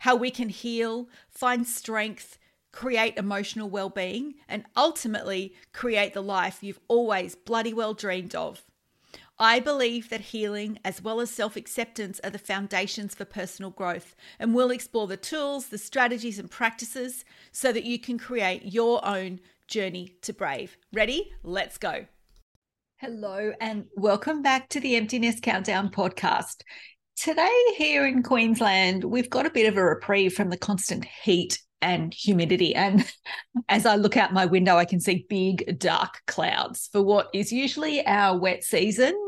how we can heal, find strength, create emotional well being, and ultimately create the life you've always bloody well dreamed of. I believe that healing as well as self acceptance are the foundations for personal growth, and we'll explore the tools, the strategies, and practices so that you can create your own journey to brave. Ready? Let's go. Hello, and welcome back to the Empty Nest Countdown podcast. Today, here in Queensland, we've got a bit of a reprieve from the constant heat and humidity. And as I look out my window, I can see big, dark clouds for what is usually our wet season.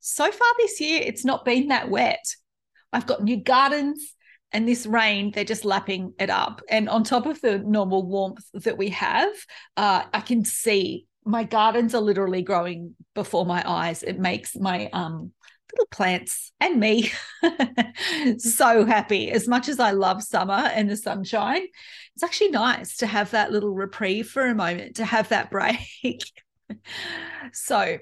So far this year, it's not been that wet. I've got new gardens, and this rain, they're just lapping it up. And on top of the normal warmth that we have, uh, I can see my gardens are literally growing before my eyes. It makes my um little plants and me so happy. As much as I love summer and the sunshine, it's actually nice to have that little reprieve for a moment, to have that break. so,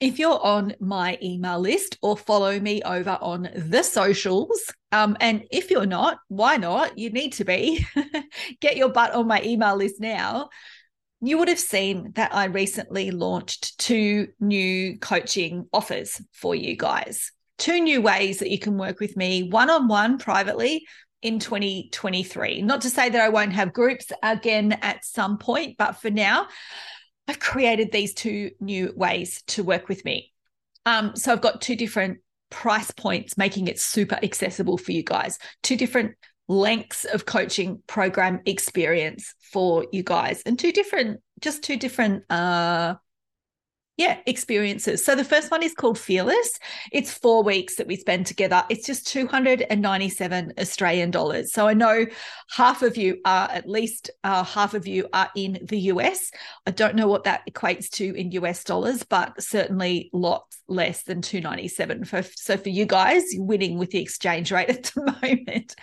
if you're on my email list or follow me over on the socials, um, and if you're not, why not? You need to be. Get your butt on my email list now you would have seen that I recently launched two new coaching offers for you guys. Two new ways that you can work with me one on one privately in 2023. Not to say that I won't have groups again at some point, but for now, I've created these two new ways to work with me. Um, so I've got two different price points, making it super accessible for you guys. Two different lengths of coaching program experience for you guys and two different just two different uh yeah experiences. So the first one is called fearless. It's four weeks that we spend together. It's just 297 australian dollars. So i know half of you are at least uh, half of you are in the us i don't know what that equates to in us dollars but certainly lots less than 297 for, so for you guys winning with the exchange rate at the moment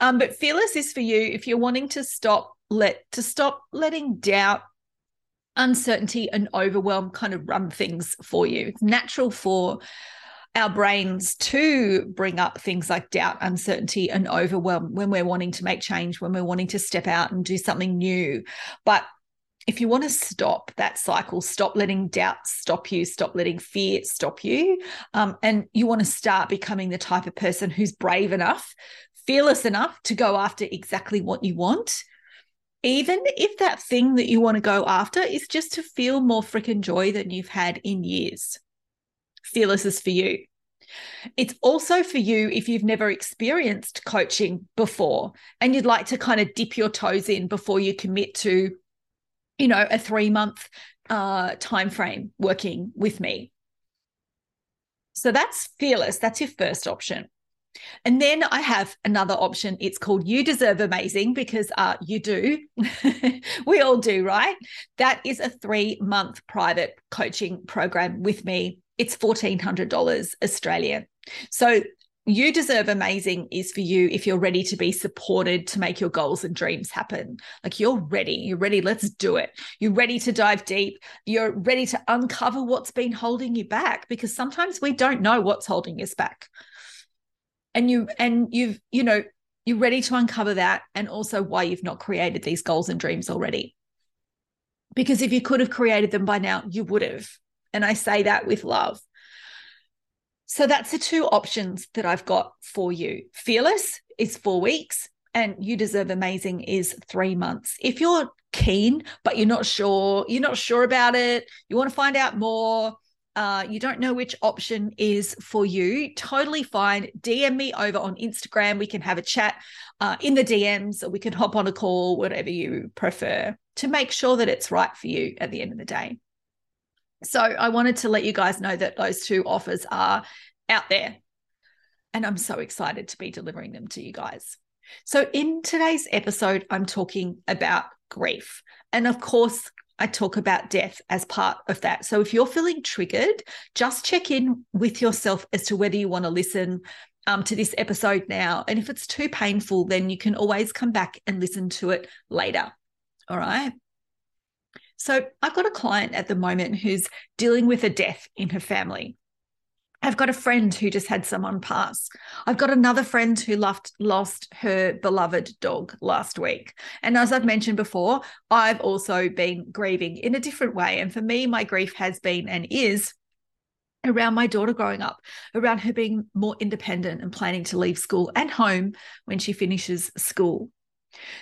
um, but fearless is for you if you're wanting to stop let to stop letting doubt uncertainty and overwhelm kind of run things for you. It's natural for our brains to bring up things like doubt, uncertainty, and overwhelm when we're wanting to make change, when we're wanting to step out and do something new. But if you want to stop that cycle, stop letting doubt stop you, stop letting fear stop you, um, and you want to start becoming the type of person who's brave enough fearless enough to go after exactly what you want, even if that thing that you want to go after is just to feel more freaking joy than you've had in years. Fearless is for you. It's also for you if you've never experienced coaching before and you'd like to kind of dip your toes in before you commit to, you know, a three month uh, time frame working with me. So that's fearless. That's your first option. And then I have another option. It's called You Deserve Amazing because uh, you do. we all do, right? That is a three month private coaching program with me. It's $1,400 Australian. So you deserve amazing is for you if you're ready to be supported to make your goals and dreams happen. Like you're ready, you're ready, let's do it. You're ready to dive deep. You're ready to uncover what's been holding you back because sometimes we don't know what's holding us back and you and you've you know you're ready to uncover that and also why you've not created these goals and dreams already. Because if you could have created them by now you would have. And i say that with love. So that's the two options that i've got for you. Fearless is 4 weeks and you deserve amazing is 3 months. If you're keen but you're not sure you're not sure about it you want to find out more uh, you don't know which option is for you, totally fine. DM me over on Instagram. We can have a chat uh, in the DMs, or we can hop on a call, whatever you prefer, to make sure that it's right for you at the end of the day. So I wanted to let you guys know that those two offers are out there. And I'm so excited to be delivering them to you guys. So, in today's episode, I'm talking about grief. And of course, I talk about death as part of that. So, if you're feeling triggered, just check in with yourself as to whether you want to listen um, to this episode now. And if it's too painful, then you can always come back and listen to it later. All right. So, I've got a client at the moment who's dealing with a death in her family. I've got a friend who just had someone pass. I've got another friend who lost, lost her beloved dog last week. And as I've mentioned before, I've also been grieving in a different way. And for me, my grief has been and is around my daughter growing up, around her being more independent and planning to leave school and home when she finishes school.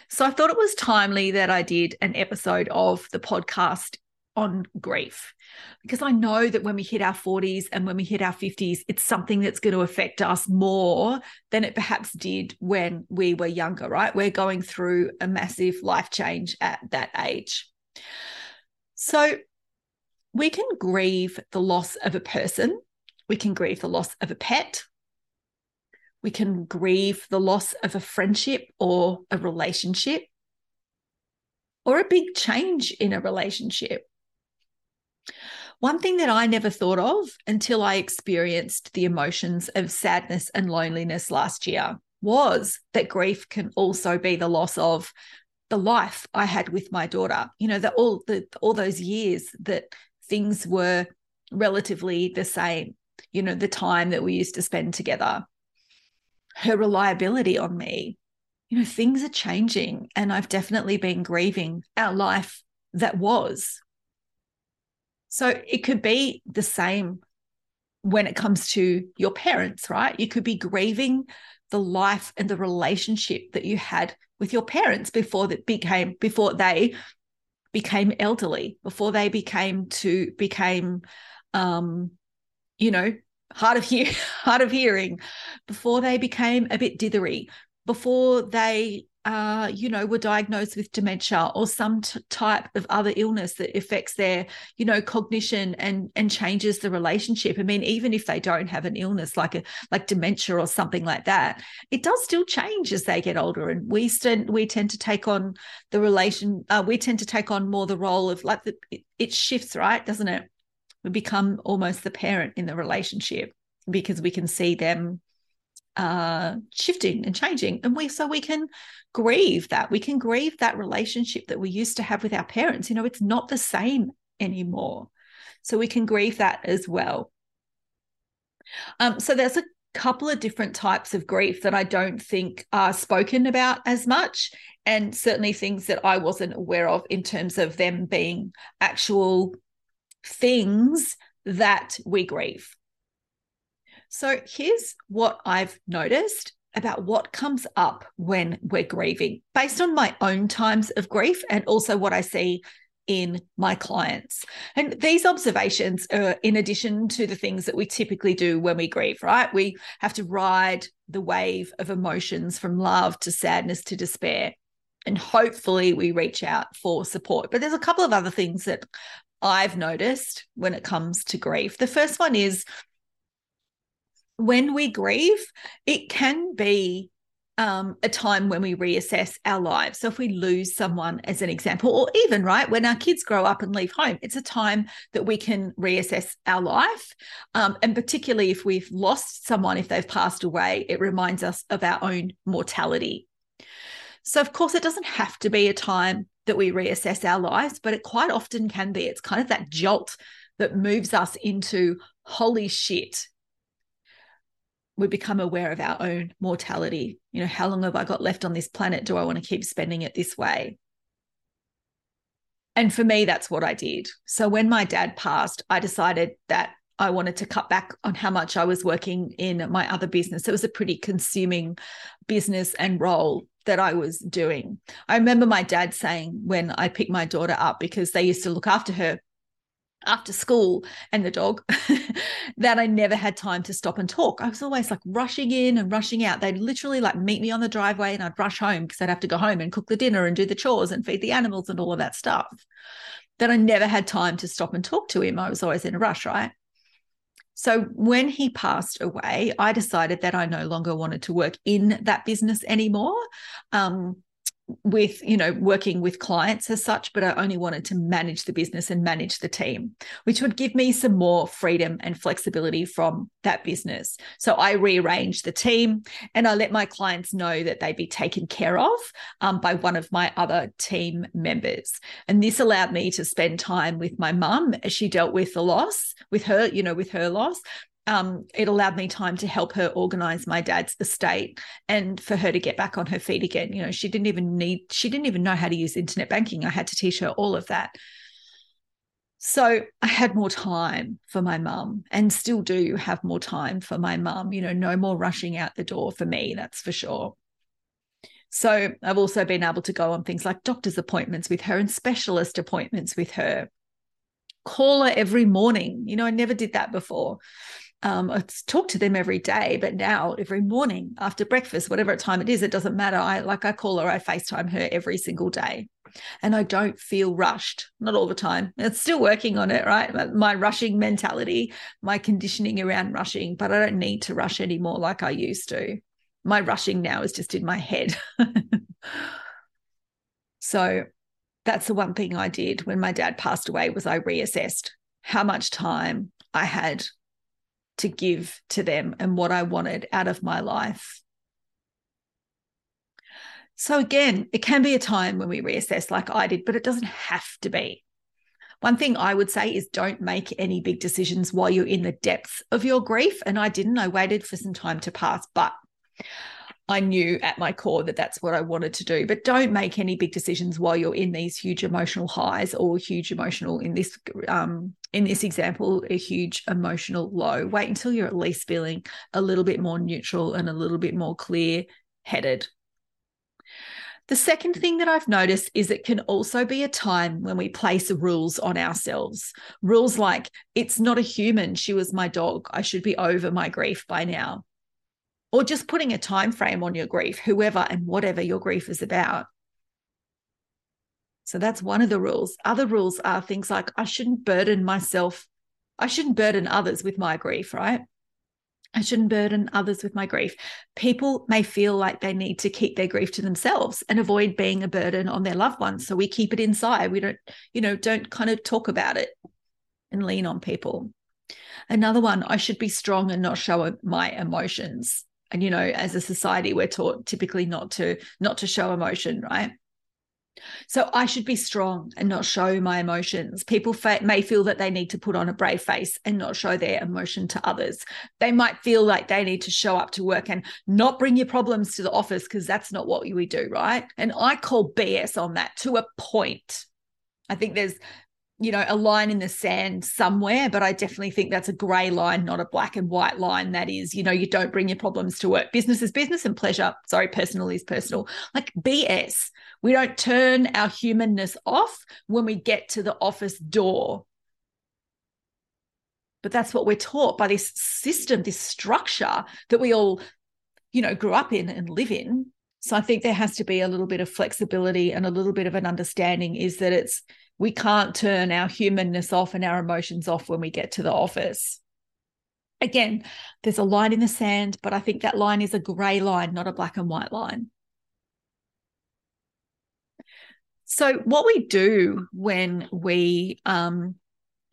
So I thought it was timely that I did an episode of the podcast on grief because I know that when we hit our 40s and when we hit our 50s, it's something that's going to affect us more than it perhaps did when we were younger, right? We're going through a massive life change at that age. So we can grieve the loss of a person, we can grieve the loss of a pet. We can grieve the loss of a friendship or a relationship or a big change in a relationship. One thing that I never thought of until I experienced the emotions of sadness and loneliness last year was that grief can also be the loss of the life I had with my daughter. You know, all the all those years that things were relatively the same. You know, the time that we used to spend together, her reliability on me. You know, things are changing, and I've definitely been grieving our life that was so it could be the same when it comes to your parents, right? You could be grieving the life and the relationship that you had with your parents before that became before they became elderly, before they became to became um, you know, hard of hear hard of hearing, before they became a bit dithery, before they uh, you know, were diagnosed with dementia or some t- type of other illness that affects their, you know, cognition and and changes the relationship. I mean, even if they don't have an illness like a like dementia or something like that, it does still change as they get older. And we st- we tend to take on the relation. Uh, we tend to take on more the role of like the it, it shifts, right? Doesn't it? We become almost the parent in the relationship because we can see them uh shifting and changing. And we so we can grieve that. We can grieve that relationship that we used to have with our parents. You know it's not the same anymore. So we can grieve that as well. Um so there's a couple of different types of grief that I don't think are spoken about as much and certainly things that I wasn't aware of in terms of them being actual things that we grieve so here's what I've noticed about what comes up when we're grieving based on my own times of grief and also what I see in my clients. And these observations are in addition to the things that we typically do when we grieve, right? We have to ride the wave of emotions from love to sadness to despair. And hopefully we reach out for support. But there's a couple of other things that I've noticed when it comes to grief. The first one is when we grieve, it can be um, a time when we reassess our lives. So, if we lose someone, as an example, or even right when our kids grow up and leave home, it's a time that we can reassess our life. Um, and particularly if we've lost someone, if they've passed away, it reminds us of our own mortality. So, of course, it doesn't have to be a time that we reassess our lives, but it quite often can be. It's kind of that jolt that moves us into holy shit we become aware of our own mortality. You know, how long have I got left on this planet? Do I want to keep spending it this way? And for me, that's what I did. So when my dad passed, I decided that I wanted to cut back on how much I was working in my other business. It was a pretty consuming business and role that I was doing. I remember my dad saying when I picked my daughter up, because they used to look after her after school and the dog that I never had time to stop and talk. I was always like rushing in and rushing out. They'd literally like meet me on the driveway and I'd rush home because I'd have to go home and cook the dinner and do the chores and feed the animals and all of that stuff. That I never had time to stop and talk to him. I was always in a rush, right? So when he passed away, I decided that I no longer wanted to work in that business anymore. Um, with you know working with clients as such but i only wanted to manage the business and manage the team which would give me some more freedom and flexibility from that business. So i rearranged the team and i let my clients know that they'd be taken care of um, by one of my other team members. And this allowed me to spend time with my mum as she dealt with the loss with her you know with her loss um, it allowed me time to help her organize my dad's estate and for her to get back on her feet again. You know, she didn't even need, she didn't even know how to use internet banking. I had to teach her all of that. So I had more time for my mum and still do have more time for my mum. You know, no more rushing out the door for me, that's for sure. So I've also been able to go on things like doctor's appointments with her and specialist appointments with her. Call her every morning. You know, I never did that before um, I talk to them every day, but now every morning after breakfast, whatever time it is, it doesn't matter. I like I call her, I FaceTime her every single day. And I don't feel rushed, not all the time. It's still working on it, right? My rushing mentality, my conditioning around rushing, but I don't need to rush anymore like I used to. My rushing now is just in my head. so that's the one thing I did when my dad passed away was I reassessed how much time I had to give to them and what I wanted out of my life. So, again, it can be a time when we reassess, like I did, but it doesn't have to be. One thing I would say is don't make any big decisions while you're in the depths of your grief. And I didn't, I waited for some time to pass, but I knew at my core that that's what I wanted to do. But don't make any big decisions while you're in these huge emotional highs or huge emotional in this um, in this example a huge emotional low. Wait until you're at least feeling a little bit more neutral and a little bit more clear headed. The second thing that I've noticed is it can also be a time when we place rules on ourselves. Rules like, it's not a human, she was my dog. I should be over my grief by now or just putting a time frame on your grief whoever and whatever your grief is about so that's one of the rules other rules are things like i shouldn't burden myself i shouldn't burden others with my grief right I shouldn't burden others with my grief. People may feel like they need to keep their grief to themselves and avoid being a burden on their loved ones. So we keep it inside. We don't, you know, don't kind of talk about it and lean on people. Another one, I should be strong and not show my emotions and you know as a society we're taught typically not to not to show emotion right so I should be strong and not show my emotions. People fa- may feel that they need to put on a brave face and not show their emotion to others. They might feel like they need to show up to work and not bring your problems to the office because that's not what we do, right? And I call BS on that to a point. I think there's you know, a line in the sand somewhere, but I definitely think that's a grey line, not a black and white line. That is, you know, you don't bring your problems to work. Business is business and pleasure, sorry, personal is personal. Like BS. We don't turn our humanness off when we get to the office door. But that's what we're taught by this system, this structure that we all, you know, grew up in and live in. So I think there has to be a little bit of flexibility and a little bit of an understanding is that it's we can't turn our humanness off and our emotions off when we get to the office. Again, there's a line in the sand, but I think that line is a grey line, not a black and white line. So, what we do when we um,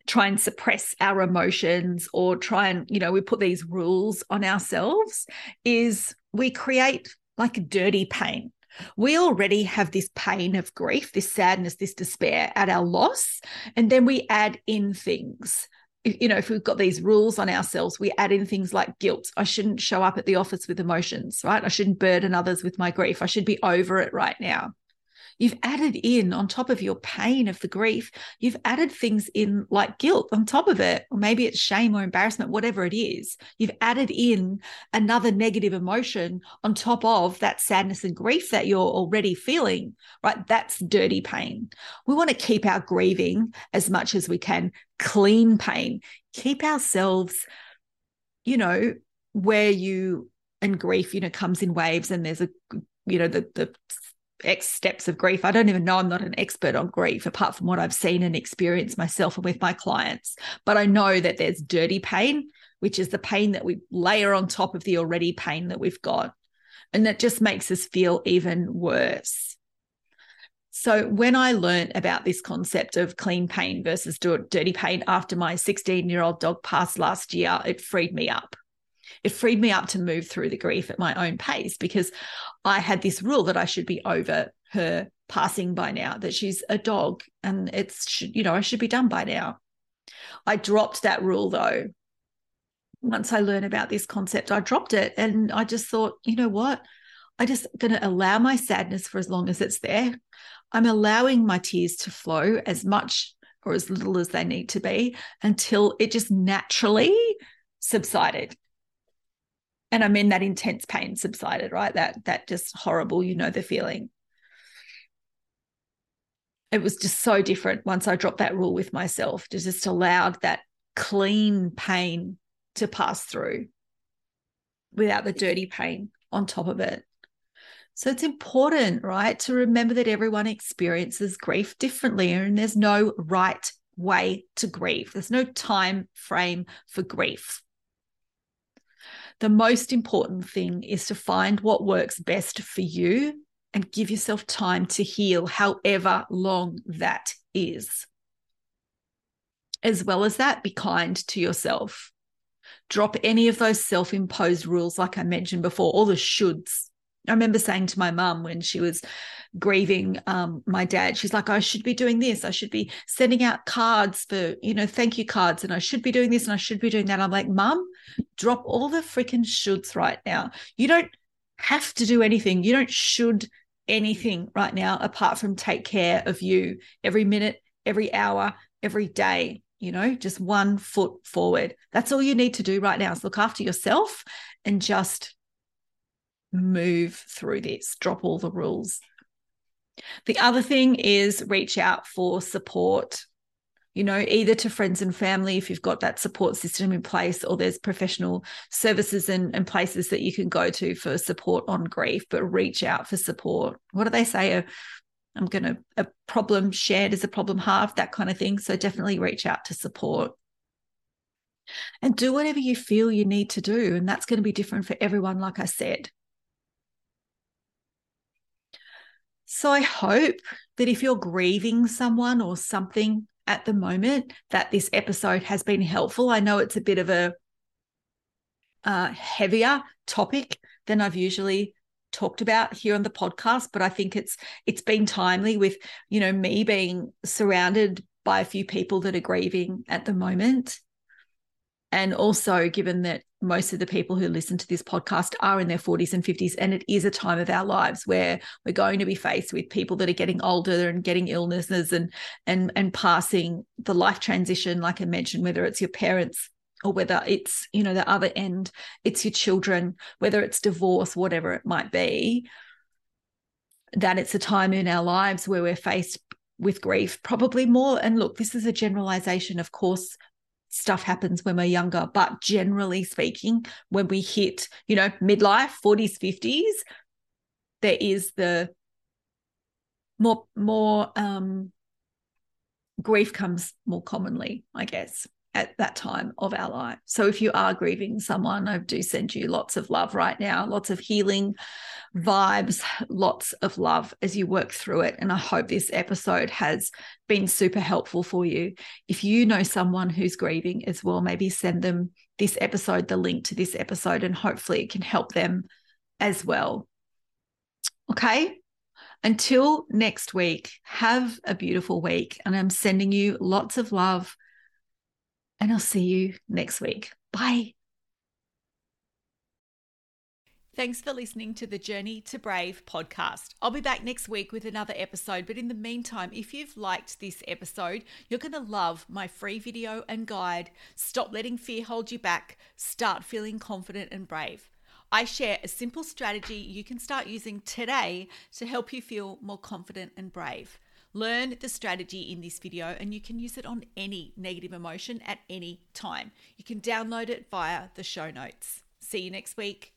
try and suppress our emotions or try and, you know, we put these rules on ourselves is we create like dirty pain we already have this pain of grief, this sadness, this despair at our loss. And then we add in things. You know, if we've got these rules on ourselves, we add in things like guilt. I shouldn't show up at the office with emotions, right? I shouldn't burden others with my grief. I should be over it right now. You've added in on top of your pain of the grief, you've added things in like guilt on top of it, or maybe it's shame or embarrassment, whatever it is. You've added in another negative emotion on top of that sadness and grief that you're already feeling, right? That's dirty pain. We want to keep our grieving as much as we can, clean pain, keep ourselves, you know, where you and grief, you know, comes in waves and there's a you know the the X steps of grief. I don't even know, I'm not an expert on grief apart from what I've seen and experienced myself and with my clients. But I know that there's dirty pain, which is the pain that we layer on top of the already pain that we've got. And that just makes us feel even worse. So, when I learned about this concept of clean pain versus dirty pain after my 16 year old dog passed last year, it freed me up. It freed me up to move through the grief at my own pace because I had this rule that I should be over her passing by now, that she's a dog and it's, you know, I should be done by now. I dropped that rule though. Once I learned about this concept, I dropped it and I just thought, you know what? I'm just going to allow my sadness for as long as it's there. I'm allowing my tears to flow as much or as little as they need to be until it just naturally subsided. And I mean that intense pain subsided, right? That that just horrible, you know the feeling. It was just so different once I dropped that rule with myself, to just allowed that clean pain to pass through without the dirty pain on top of it. So it's important, right, to remember that everyone experiences grief differently and there's no right way to grieve. There's no time frame for grief. The most important thing is to find what works best for you and give yourself time to heal, however long that is. As well as that, be kind to yourself. Drop any of those self imposed rules, like I mentioned before, all the shoulds I remember saying to my mum when she was grieving um, my dad, she's like, I should be doing this. I should be sending out cards for, you know, thank you cards. And I should be doing this and I should be doing that. I'm like, mum, drop all the freaking shoulds right now. You don't have to do anything. You don't should anything right now apart from take care of you every minute, every hour, every day. You know, just one foot forward. That's all you need to do right now is look after yourself and just move through this, drop all the rules. The other thing is reach out for support, you know, either to friends and family if you've got that support system in place, or there's professional services and, and places that you can go to for support on grief, but reach out for support. What do they say? A, I'm going to, a problem shared is a problem halved, that kind of thing. So definitely reach out to support and do whatever you feel you need to do. And that's going to be different for everyone, like I said. So I hope that if you're grieving someone or something at the moment, that this episode has been helpful. I know it's a bit of a uh, heavier topic than I've usually talked about here on the podcast, but I think it's it's been timely with you know me being surrounded by a few people that are grieving at the moment and also, given that most of the people who listen to this podcast are in their 40s and 50s, and it is a time of our lives where we're going to be faced with people that are getting older and getting illnesses and and and passing the life transition, like I mentioned, whether it's your parents or whether it's you know the other end, it's your children, whether it's divorce, whatever it might be. That it's a time in our lives where we're faced with grief, probably more. And look, this is a generalization, of course stuff happens when we're younger but generally speaking when we hit you know midlife 40s 50s there is the more more um grief comes more commonly i guess at that time of our life. So if you are grieving someone, I do send you lots of love right now, lots of healing vibes, lots of love as you work through it. And I hope this episode has been super helpful for you. If you know someone who's grieving as well, maybe send them this episode, the link to this episode, and hopefully it can help them as well. Okay. Until next week, have a beautiful week. And I'm sending you lots of love and I'll see you next week. Bye. Thanks for listening to the Journey to Brave podcast. I'll be back next week with another episode. But in the meantime, if you've liked this episode, you're going to love my free video and guide Stop Letting Fear Hold You Back, Start Feeling Confident and Brave. I share a simple strategy you can start using today to help you feel more confident and brave. Learn the strategy in this video and you can use it on any negative emotion at any time. You can download it via the show notes. See you next week.